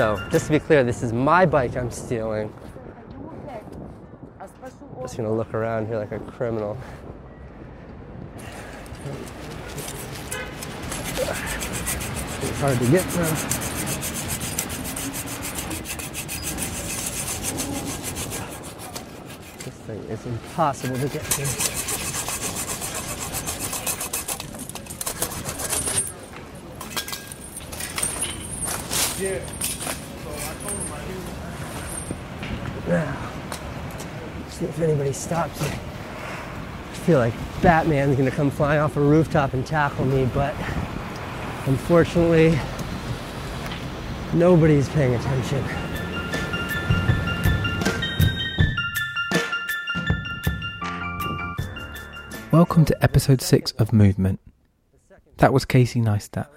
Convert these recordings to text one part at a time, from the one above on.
So, just to be clear, this is my bike I'm stealing. Just gonna look around here like a criminal. It's hard to get through. This thing is impossible to get through. Yeah. Now, see if anybody stops me. I feel like Batman's gonna come flying off a rooftop and tackle me, but unfortunately, nobody's paying attention. Welcome to episode 6 of Movement. That was Casey Neistat,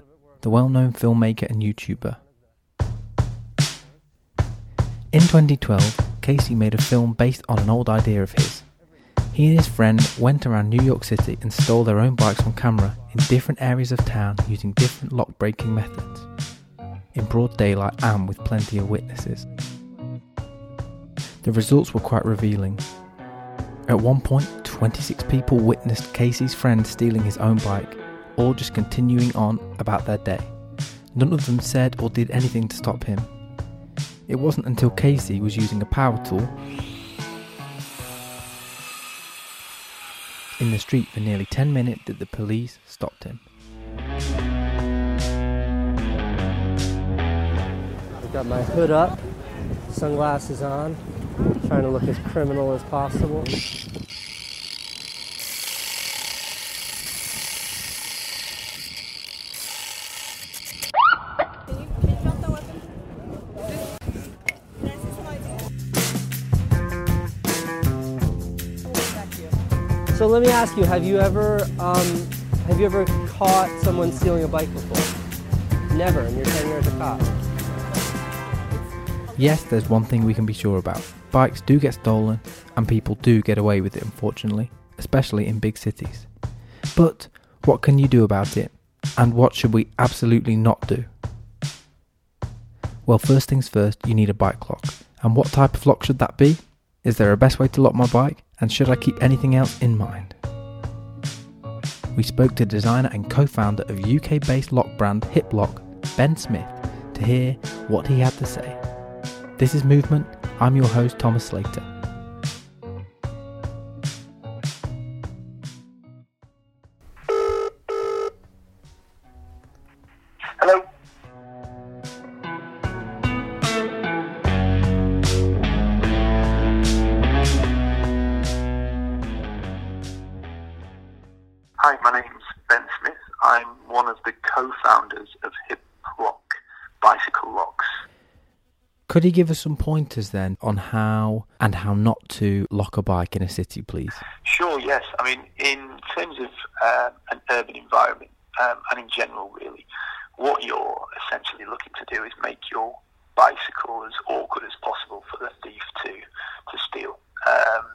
the well known filmmaker and YouTuber. In 2012, Casey made a film based on an old idea of his. He and his friend went around New York City and stole their own bikes on camera in different areas of town using different lock breaking methods, in broad daylight and with plenty of witnesses. The results were quite revealing. At one point, 26 people witnessed Casey's friend stealing his own bike, all just continuing on about their day. None of them said or did anything to stop him. It wasn't until Casey was using a power tool in the street for nearly 10 minutes that the police stopped him. I've got my hood up, sunglasses on, trying to look as criminal as possible. Let me ask you: Have you ever, um, have you ever caught someone stealing a bike before? Never in your 10 years of cop. Yes, there's one thing we can be sure about bikes do get stolen, and people do get away with it, unfortunately, especially in big cities. But what can you do about it? And what should we absolutely not do? Well, first things first, you need a bike lock. And what type of lock should that be? Is there a best way to lock my bike? And should I keep anything else in mind? We spoke to designer and co founder of UK based lock brand Hiplok, Ben Smith, to hear what he had to say. This is Movement. I'm your host, Thomas Slater. Hi, my name's Ben Smith. I'm one of the co-founders of Hip Lock Bicycle Locks. Could he give us some pointers then on how and how not to lock a bike in a city, please? Sure, yes. I mean, in terms of um, an urban environment um, and in general, really, what you're essentially looking to do is make your bicycle as awkward as possible for the thief to to steal. Um,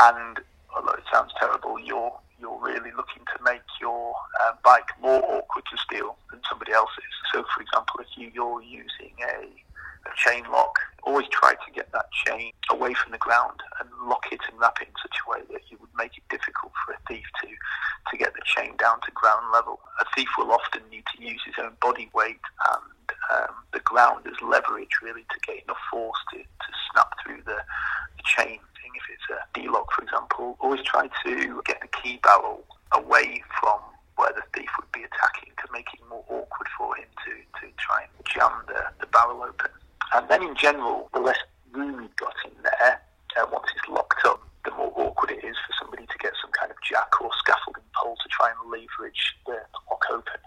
and although it sounds terrible, you're you're really looking to make your uh, bike more awkward to steal than somebody else's. So, for example, if you, you're using a a chain lock, always try to get that chain away from the ground and lock it and wrap it in such a way that you would make it difficult for a thief to, to get the chain down to ground level. A thief will often need to use his own body weight and um, the ground as leverage really to get enough force to, to snap through the, the chain. It's a D-lock, for example, always try to get the key barrel away from where the thief would be attacking to make it more awkward for him to, to try and jam the, the barrel open. And then in general, the less room you've got in there, uh, once it's locked up, the more awkward it is for somebody to get some kind of jack or scaffolding pole to try and leverage the lock open.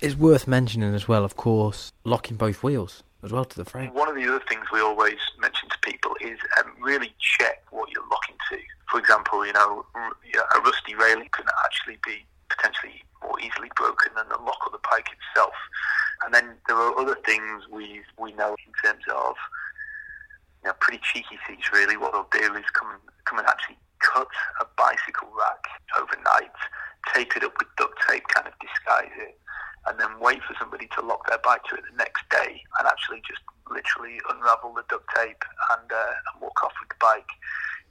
It's worth mentioning as well, of course, locking both wheels as well to the frame. One of the other things we always mention to people is um, really check what you're locking to. For example, you know, a rusty railing can actually be potentially more easily broken than the lock of the bike itself. And then there are other things we we know in terms of you know, pretty cheeky things really. What they'll do is come come and actually cut a bicycle rack overnight, tape it up with duct tape, kind of disguise it, and then wait for somebody to lock their bike to it the next day and actually just literally unravel the duct tape and, uh, and walk off with the bike.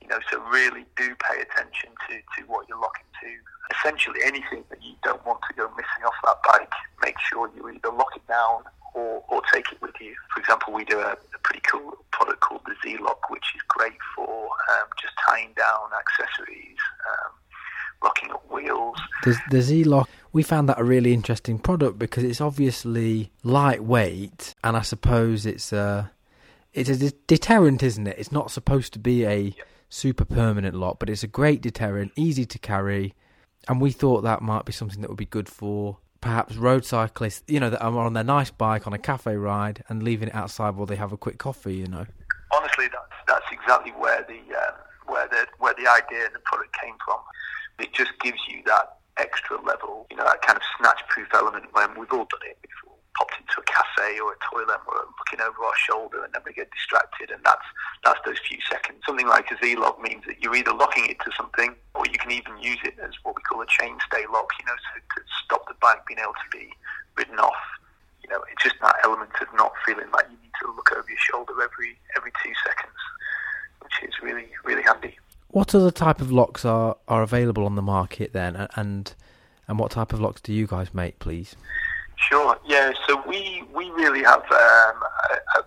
You know, so really do pay attention to, to what you're locking to. Essentially, anything that you don't want to go missing off that bike, make sure you either lock it down or, or take it with you. For example, we do a, a pretty cool product called the Z-Lock, which is great for um, just tying down accessories, um, locking up wheels. The, the Z-Lock, we found that a really interesting product because it's obviously lightweight, and I suppose it's a it's a deterrent, isn't it? It's not supposed to be a super permanent lock, but it's a great deterrent, easy to carry, and we thought that might be something that would be good for perhaps road cyclists, you know, that are on their nice bike on a cafe ride and leaving it outside while they have a quick coffee, you know. honestly, that's that's exactly where the um, where the where the idea and the product came from. It just gives you that extra level, you know, that kind of snatch-proof element. When we've all done it, we've all popped into a cafe or a toilet, we're looking over our shoulder, and then we get distracted, and that's that's those few seconds. Something like a Z-lock means that you're either locking it to something, or you can even use it as what we call a chain stay lock, you know, so to stop the bike being able to be ridden off you know, it's just that element of not feeling like you need to look over your shoulder every every two seconds, which is really really. What other type of locks are, are available on the market then, and and what type of locks do you guys make, please? Sure, yeah. So we we really have um, a, a,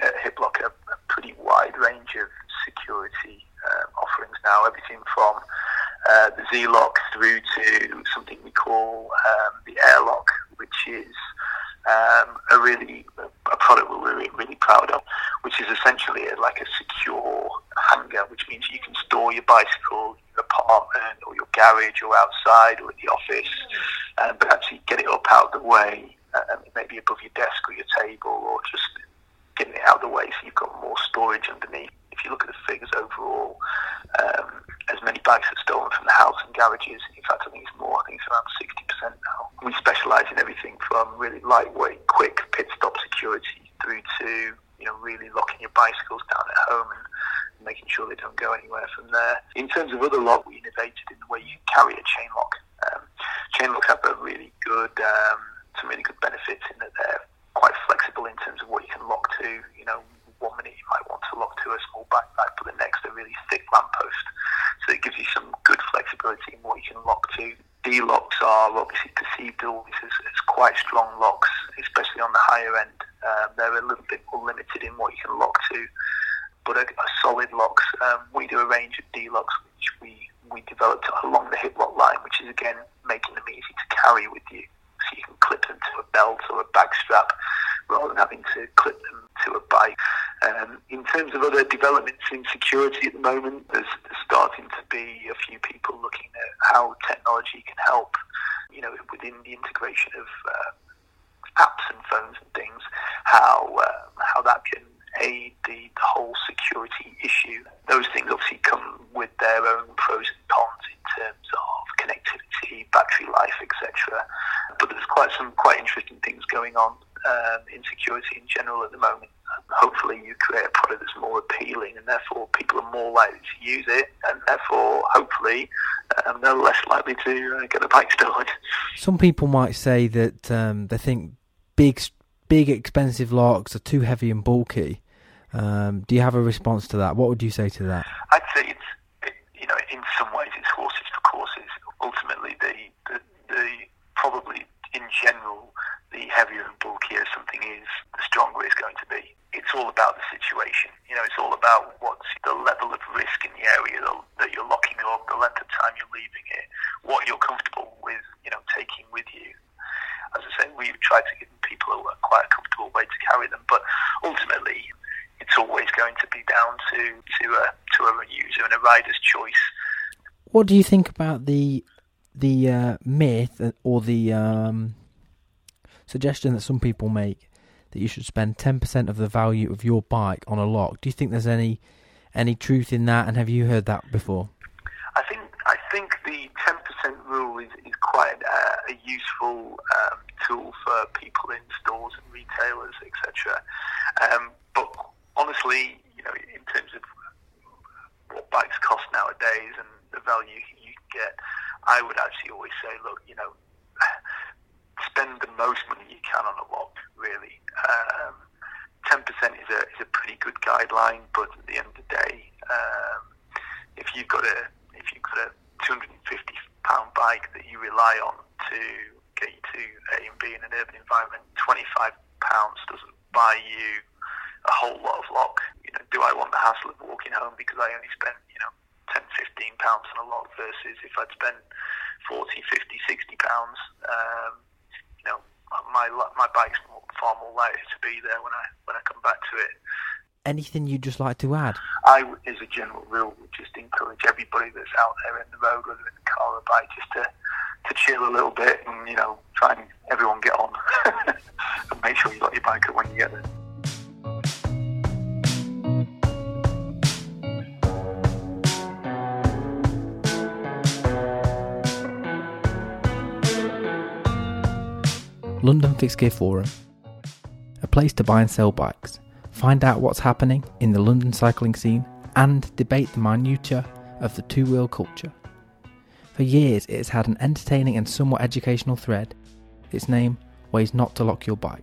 at Hiplok a, a pretty wide range of security um, offerings now. Everything from uh, the Z lock through to something we call um, the Airlock, which is um, a really a product we're really, really proud of, which is essentially a, like a secure hanger, which means you can store your bicycle in your apartment or your garage or outside or at the office, um, but actually get it up out of the way, um, maybe above your desk or your table, or just getting it out of the way so you've got more storage underneath. If you look at the figures overall, um, as many bikes are stolen from the house and garages. In fact, I think it's more. I think it's around 60% now. We specialise in everything from really lightweight, quick pit stop security through to you know really locking your bicycles down at home and making sure they don't go anywhere from there. In terms of other lock, we innovated in the way you carry a chain lock. Um, chain locks have a really good, um, some really good benefits in that they're quite flexible in terms of what you can lock to. You know, one minute you might want to lock to a small backpack, but the next a really thick lamppost. So it gives you some good flexibility in what you can lock to. D locks are obviously perceived always as, as quite strong locks, especially on the higher end. Um, they're a little bit more limited in what you can lock to. But a, a solid locks, um, we do a range of D locks which we, we developed along the hip lock line, which is again making them easy to carry with you. So you can clip them to a belt or a bag strap rather than having to clip them to a bike. Um, in terms of other developments in security at the moment, there's, there's starting to be a few people looking at how technology can help, you know, within the integration of uh, apps and phones and things, how um, how that can aid the, the whole security issue. Those things obviously come with their own pros and cons in terms of connectivity, battery life, etc. But there's quite some quite interesting things going on um, in security in general at the moment. Hopefully, you create a product that's more appealing, and therefore people are more likely to use it, and therefore, hopefully, um, they're less likely to uh, get a bike stolen. Some people might say that um, they think big, big, expensive locks are too heavy and bulky. Um, do you have a response to that? What would you say to that? I'd say it's, it, you know, in some ways it's horses for courses. Ultimately, the, the, the probably in general, the heavier and bulkier something is, the stronger it's going to be. It's all about the situation. You know, it's all about what's the level of risk in the area that, that you're locking up, the length of time you're leaving it, what you're comfortable with, you know, taking with you. As I say, we've tried to give people a, quite a comfortable way to carry them, but ultimately, it's always going to be down to to a to a user and a rider's choice. What do you think about the the uh, myth or the um, suggestion that some people make that you should spend ten percent of the value of your bike on a lock? Do you think there's any any truth in that? And have you heard that before? I think I think the ten percent rule is, is quite uh, a useful um, tool for people in stores and retailers, etc. Um, but honestly, you know, in terms of what bikes cost nowadays and the value you get, I would actually always say, look, you know, spend the most money you can on a lock, really. Um, 10% is a, is a pretty good guideline, but at the end of the day, um, if you've got a if you've got a 250 pound bike that you rely on to get you to A and B in an urban environment, 25 pounds doesn't buy you a whole lot of lock. You know, do I want the hassle of walking home because I only spent you know 10, 15 pounds on a lock versus if I'd spent 40, 50, 60 pounds. Um, you know, my my bike's far more likely to be there when I when I come back to it. Anything you'd just like to add? I, as a general rule, would just encourage everybody that's out there in the road, whether in the car or bike, just to to chill a little bit and you know try and everyone get on and make sure you got your bike up when you get there. London Fixed Gear Forum, a place to buy and sell bikes, find out what's happening in the London cycling scene, and debate the minutiae of the two wheel culture. For years, it has had an entertaining and somewhat educational thread. Its name Ways Not to Lock Your Bike.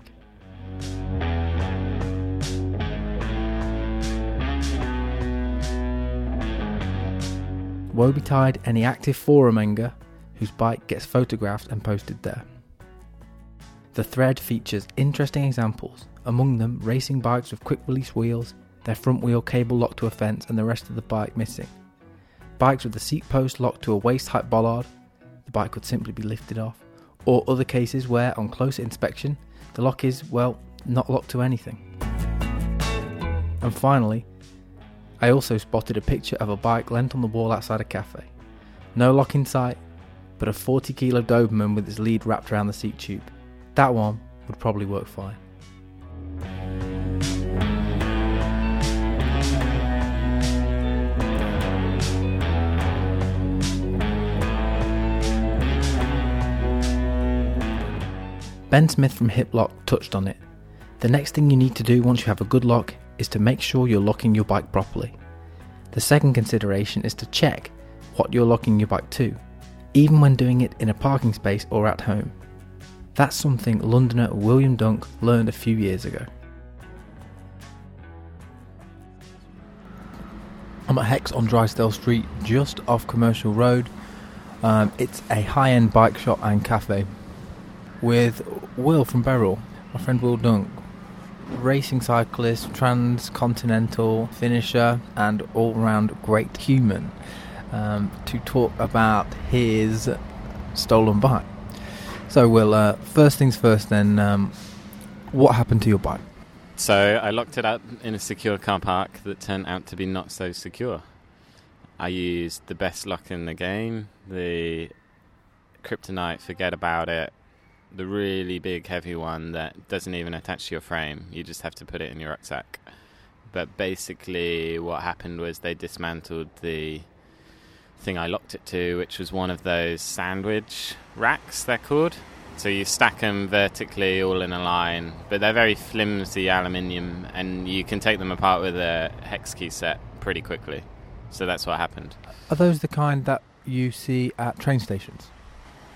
Woe betide any active forum forumenger whose bike gets photographed and posted there. The thread features interesting examples, among them racing bikes with quick release wheels, their front wheel cable locked to a fence and the rest of the bike missing. Bikes with the seat post locked to a waist height bollard, the bike could simply be lifted off, or other cases where, on closer inspection, the lock is, well, not locked to anything. And finally, I also spotted a picture of a bike lent on the wall outside a cafe. No lock in sight, but a 40 kilo Doberman with its lead wrapped around the seat tube. That one would probably work fine. Ben Smith from Hiplok touched on it. The next thing you need to do once you have a good lock is to make sure you're locking your bike properly. The second consideration is to check what you're locking your bike to, even when doing it in a parking space or at home. That's something Londoner William Dunk learned a few years ago. I'm at Hex on Drysdale Street, just off Commercial Road. Um, it's a high end bike shop and cafe with Will from Beryl, my friend Will Dunk, racing cyclist, transcontinental finisher, and all round great human, um, to talk about his stolen bike. So, Will, uh, first things first, then, um, what happened to your bike? So, I locked it up in a secure car park that turned out to be not so secure. I used the best lock in the game, the kryptonite, Fahgettaboudit, the really big, heavy one that doesn't even attach to your frame. You just have to put it in your rucksack. But basically, what happened was they dismantled the thing I locked it to, which was one of those sandwich racks, they're called. So you stack them vertically all in a line, but they're very flimsy aluminium, and you can take them apart with a hex key set pretty quickly. So that's what happened. Are those the kind that you see at train stations?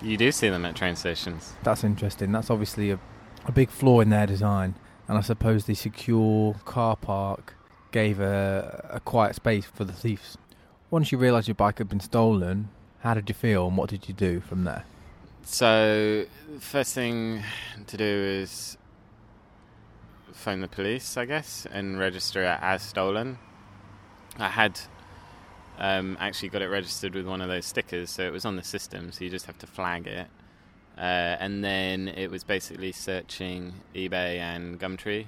You do see them at train stations. That's interesting. That's obviously a, a big flaw in their design, and I suppose the secure car park gave a, a quiet space for the thieves. Once you realised your bike had been stolen, how did you feel and what did you do from there? So, first thing to do is phone the police, I guess, and register it as stolen. I had um, actually got it registered with one of those stickers, so it was on the system, so you just have to flag it. Uh, and then it was basically searching eBay and Gumtree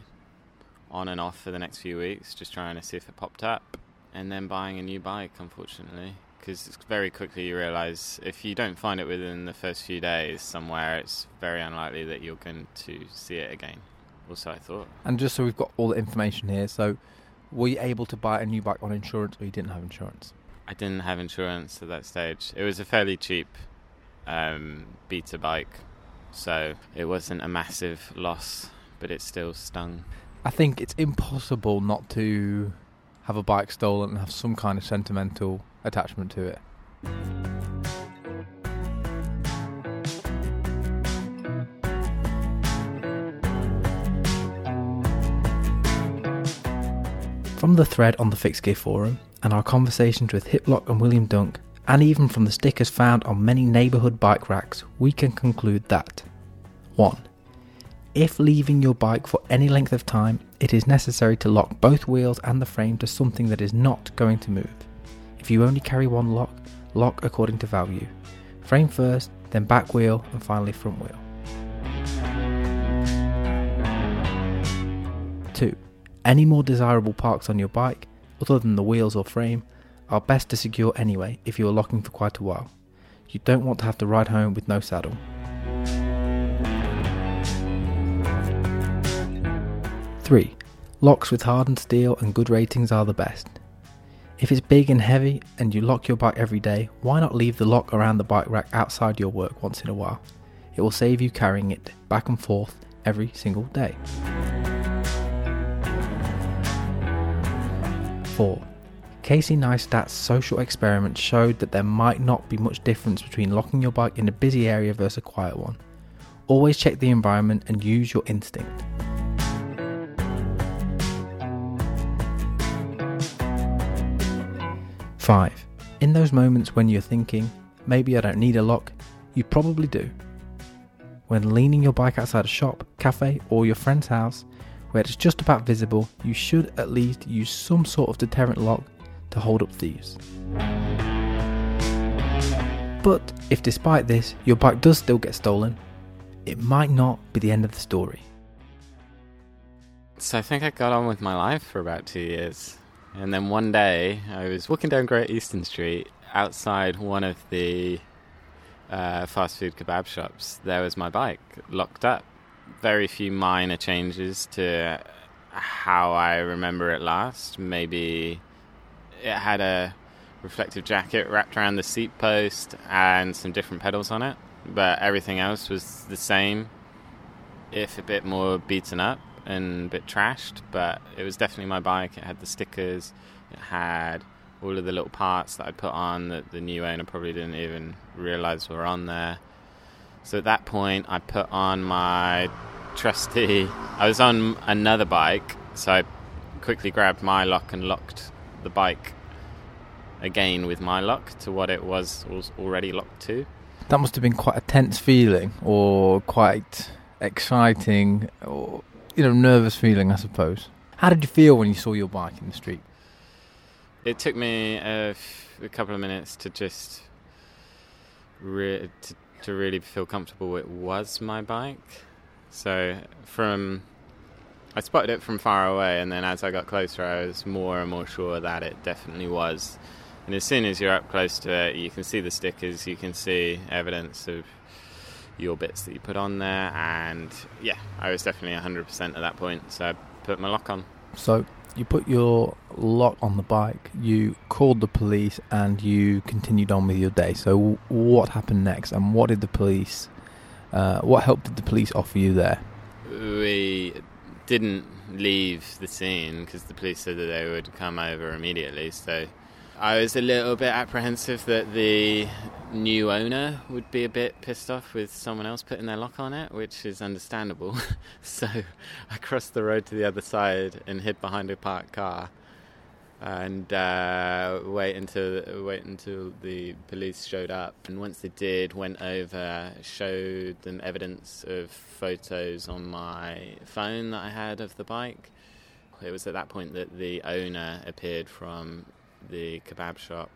on and off for the next few weeks, just trying to see if it popped up, and then buying a new bike, unfortunately. Because very quickly you realize if you don't find it within the first few days somewhere, it's very unlikely that you're going to see it again. Also, I thought. And just so we've got all the information here, so were you able to buy a new bike on insurance or you didn't have insurance? I didn't have insurance at that stage. It was a fairly cheap um, beta bike, so it wasn't a massive loss, but it still stung. I think it's impossible not to have a bike stolen and have some kind of sentimental attachment to it. From the thread on the Fixed Gear forum and our conversations with Hiplok and William Dunk, and even from the stickers found on many neighbourhood bike racks, we can conclude that 1. If leaving your bike for any length of time, it is necessary to lock both wheels and the frame to something that is not going to move. If you only carry one lock, lock according to value. Frame first, then back wheel, and finally front wheel. 2. Any more desirable parts on your bike, other than the wheels or frame, are best to secure anyway if you are locking for quite a while. You don't want to have to ride home with no saddle. 3. Locks with hardened steel and good ratings are the best. If it's big and heavy and you lock your bike every day, why not leave the lock around the bike rack outside your work once in a while? It will save you carrying it back and forth every single day. 4. Casey Neistat's social experiment showed that there might not be much difference between locking your bike in a busy area versus a quiet one. Always check the environment and use your instinct. 5. In those moments when you're thinking, maybe I don't need a lock, you probably do. When leaning your bike outside a shop, cafe, or your friend's house, where it's just about visible, you should at least use some sort of deterrent lock to hold up thieves. But if despite this your bike does still get stolen, it might not be the end of the story. So I think I got on with my life for about two years. And then one day, I was walking down Great Eastern Street outside one of the uh, fast food kebab shops. There was my bike locked up. Very few minor changes to how I remember it last. Maybe it had a reflective jacket wrapped around the seat post and some different pedals on it, but everything else was the same, if a bit more beaten up and a bit trashed, but it was definitely my bike. It had the stickers, it had all of the little parts that I put on that the new owner probably didn't even realize were on there. So at that point, I put on my trusty. I was on another bike, so I quickly grabbed my lock and locked the bike again with my lock to what it was, was already locked to. That must have been quite a tense feeling, or quite exciting, or you know, nervous feeling, I suppose. How did you feel when you saw your bike in the street? It took me a, couple of minutes to just re- to, to really feel comfortable it was my bike. So from I spotted it from far away, and then as I got closer, I was more and more sure that it definitely was. And as soon as you're up close to it, you can see the stickers, you can see evidence of your bits that you put on there, and yeah, I was definitely 100% at that point. So I put my lock on. So you put your lock on the bike, you called the police, and you continued on with your day. So what happened next, and what did the police? Uh, what help did the police offer you there? We didn't leave the scene because the police said that they would come over immediately. So I was a little bit apprehensive that the new owner would be a bit pissed off with someone else putting their lock on it, which is understandable. so I crossed the road to the other side and hid behind a parked car and uh, wait until wait until the police showed up. And once they did, went over, showed them evidence of photos on my phone that I had of the bike. It was at that point that the owner appeared from the kebab shop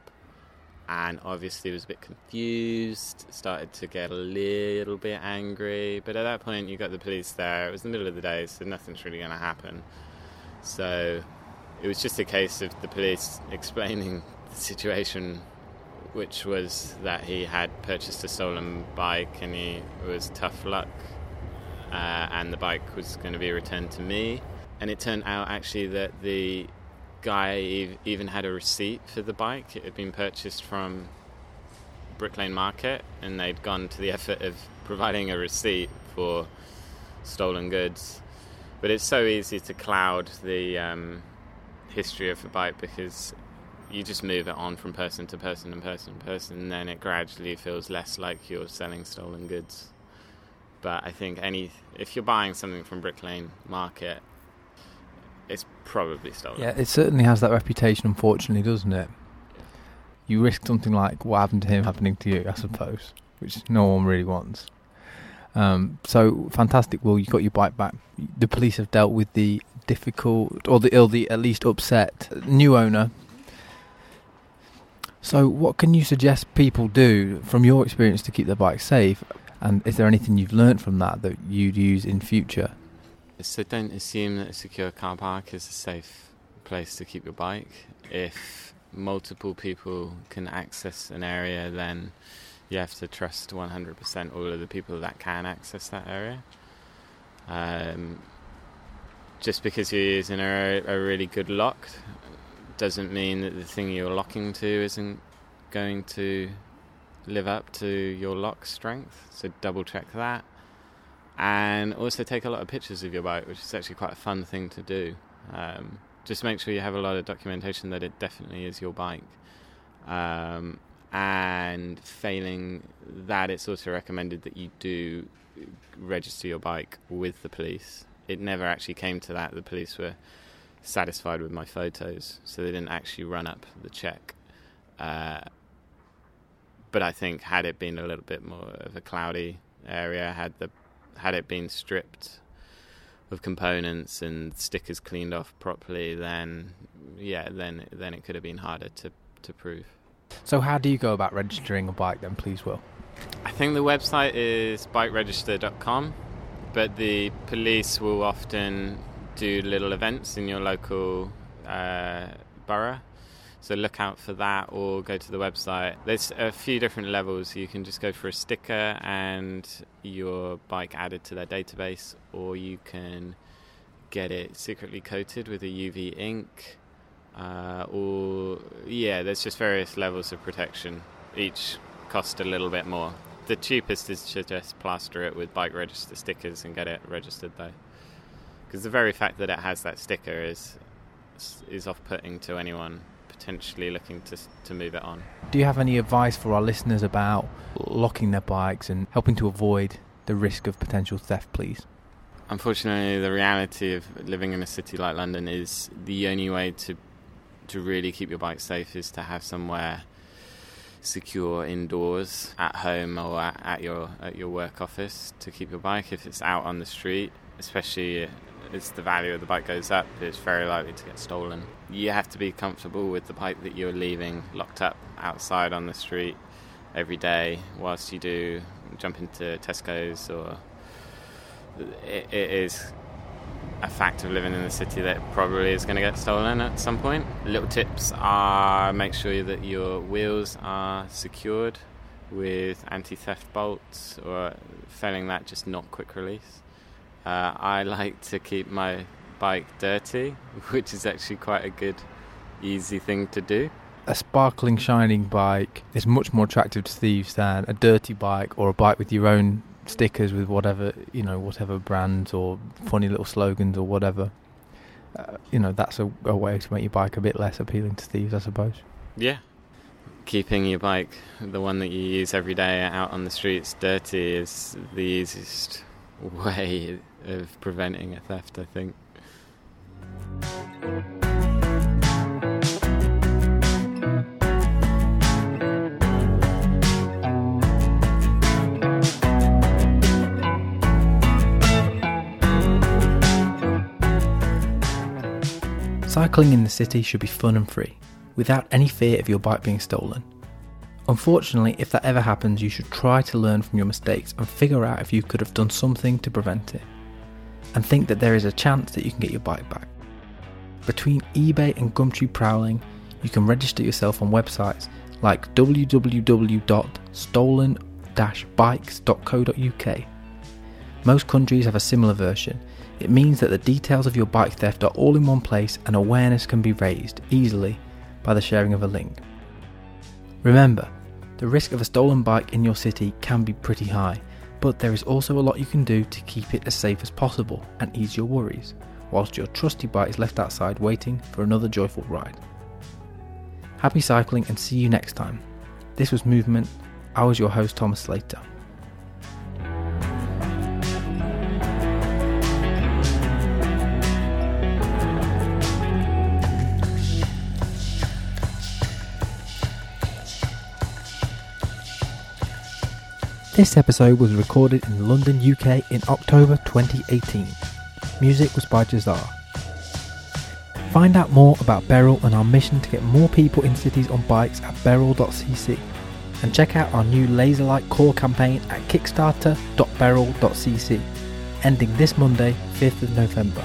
and obviously was a bit confused, started to get a little bit angry. But at that point, you got the police there. It was the middle of the day, so nothing's really going to happen. So it was just a case of the police explaining the situation, which was that he had purchased a stolen bike and he was tough luck, uh, and the bike was going to be returned to me. And it turned out actually that the guy even had a receipt for the bike. It had been purchased from Brick Lane Market, and they'd gone to the effort of providing a receipt for stolen goods. But it's so easy to cloud the um, history of the bike because you just move it on from person to person and person to person, and then it gradually feels less like you're selling stolen goods. But I think any if you're buying something from Brick Lane Market, it's probably stolen. Yeah, it certainly has that reputation, unfortunately, doesn't it? You risk something like what happened to him happening to you, I suppose, which no one really wants. Um, so fantastic, Will. You got your bike back. The police have dealt with the difficult, or the, or the at least upset new owner. So, what can you suggest people do from your experience to keep their bike safe? And is there anything you've learned from that that you'd use in future? So don't assume that a secure car park is a safe place to keep your bike. If multiple people can access an area, then you have to trust 100% all of the people that can access that area. Um, just because you're using a, a really good lock doesn't mean that the thing you're locking to isn't going to live up to your lock strength. So double check that. And also take a lot of pictures of your bike, which is actually quite a fun thing to do. Um, just make sure you have a lot of documentation that it definitely is your bike. Um, and failing that, it's also recommended that you do register your bike with the police. It never actually came to that. The police were satisfied with my photos, so they didn't actually run up the check. Uh, but I think had it been a little bit more of a cloudy area, had the had it been stripped of components and stickers cleaned off properly, then yeah, then then it could have been harder to to prove. So, how do you go about registering a bike then, please, Will? I think the website is bikeregister.com, but the police will often do little events in your local uh, borough. So look out for that or go to the website. There's a few different levels. You can just go for a sticker and your bike added to their database, or you can get it secretly coated with a UV ink. Uh, or, yeah, there's just various levels of protection. Each cost a little bit more. The cheapest is to just plaster it with bike register stickers and get it registered though. Because the very fact that it has that sticker is is off-putting to anyone potentially looking to to move it on. Do you have any advice for our listeners about locking their bikes and helping to avoid the risk of potential theft, please? Unfortunately, the reality of living in a city like London is the only way to to really keep your bike safe is to have somewhere secure indoors at home or at, at your at your work office to keep your bike if it's out on the street especially as the value of the bike goes up, it's very likely to get stolen. You have to be comfortable with the bike that you're leaving locked up outside on the street every day whilst you do jump into Tesco's or it, it is a fact of living in the city that probably is going to get stolen at some point. Little tips are make sure that your wheels are secured with anti-theft bolts or failing that just not quick release uh, I like to keep my bike dirty, which is actually quite a good, easy thing to do. A sparkling, shining bike is much more attractive to thieves than a dirty bike or a bike with your own stickers with whatever you know, whatever brands or funny little slogans or whatever. Uh, you know, that's a, a way to make your bike a bit less appealing to thieves, I suppose. Yeah, keeping your bike, the one that you use every day out on the streets, dirty is the easiest way of preventing a theft, I think. Cycling in the city should be fun and free, without any fear of your bike being stolen. Unfortunately, if that ever happens, you should try to learn from your mistakes and figure out if you could have done something to prevent it. And think that there is a chance that you can get your bike back. Between eBay and Gumtree prowling, you can register yourself on websites like www.stolen-bikes.co.uk. Most countries have a similar version. It means that the details of your bike theft are all in one place and awareness can be raised easily by the sharing of a link. Remember, the risk of a stolen bike in your city can be pretty high, but there is also a lot you can do to keep it as safe as possible and ease your worries, whilst your trusty bike is left outside waiting for another joyful ride. Happy cycling and see you next time. This was Movement. I was your host, Thomas Slater. This episode was recorded in London, UK in October 2018. Music was by Jazar. Find out more about Beryl and our mission to get more people in cities on bikes at beryl.cc. And check out our new Laserlight Core campaign at kickstarter.beryl.cc, ending this Monday, 5th of November.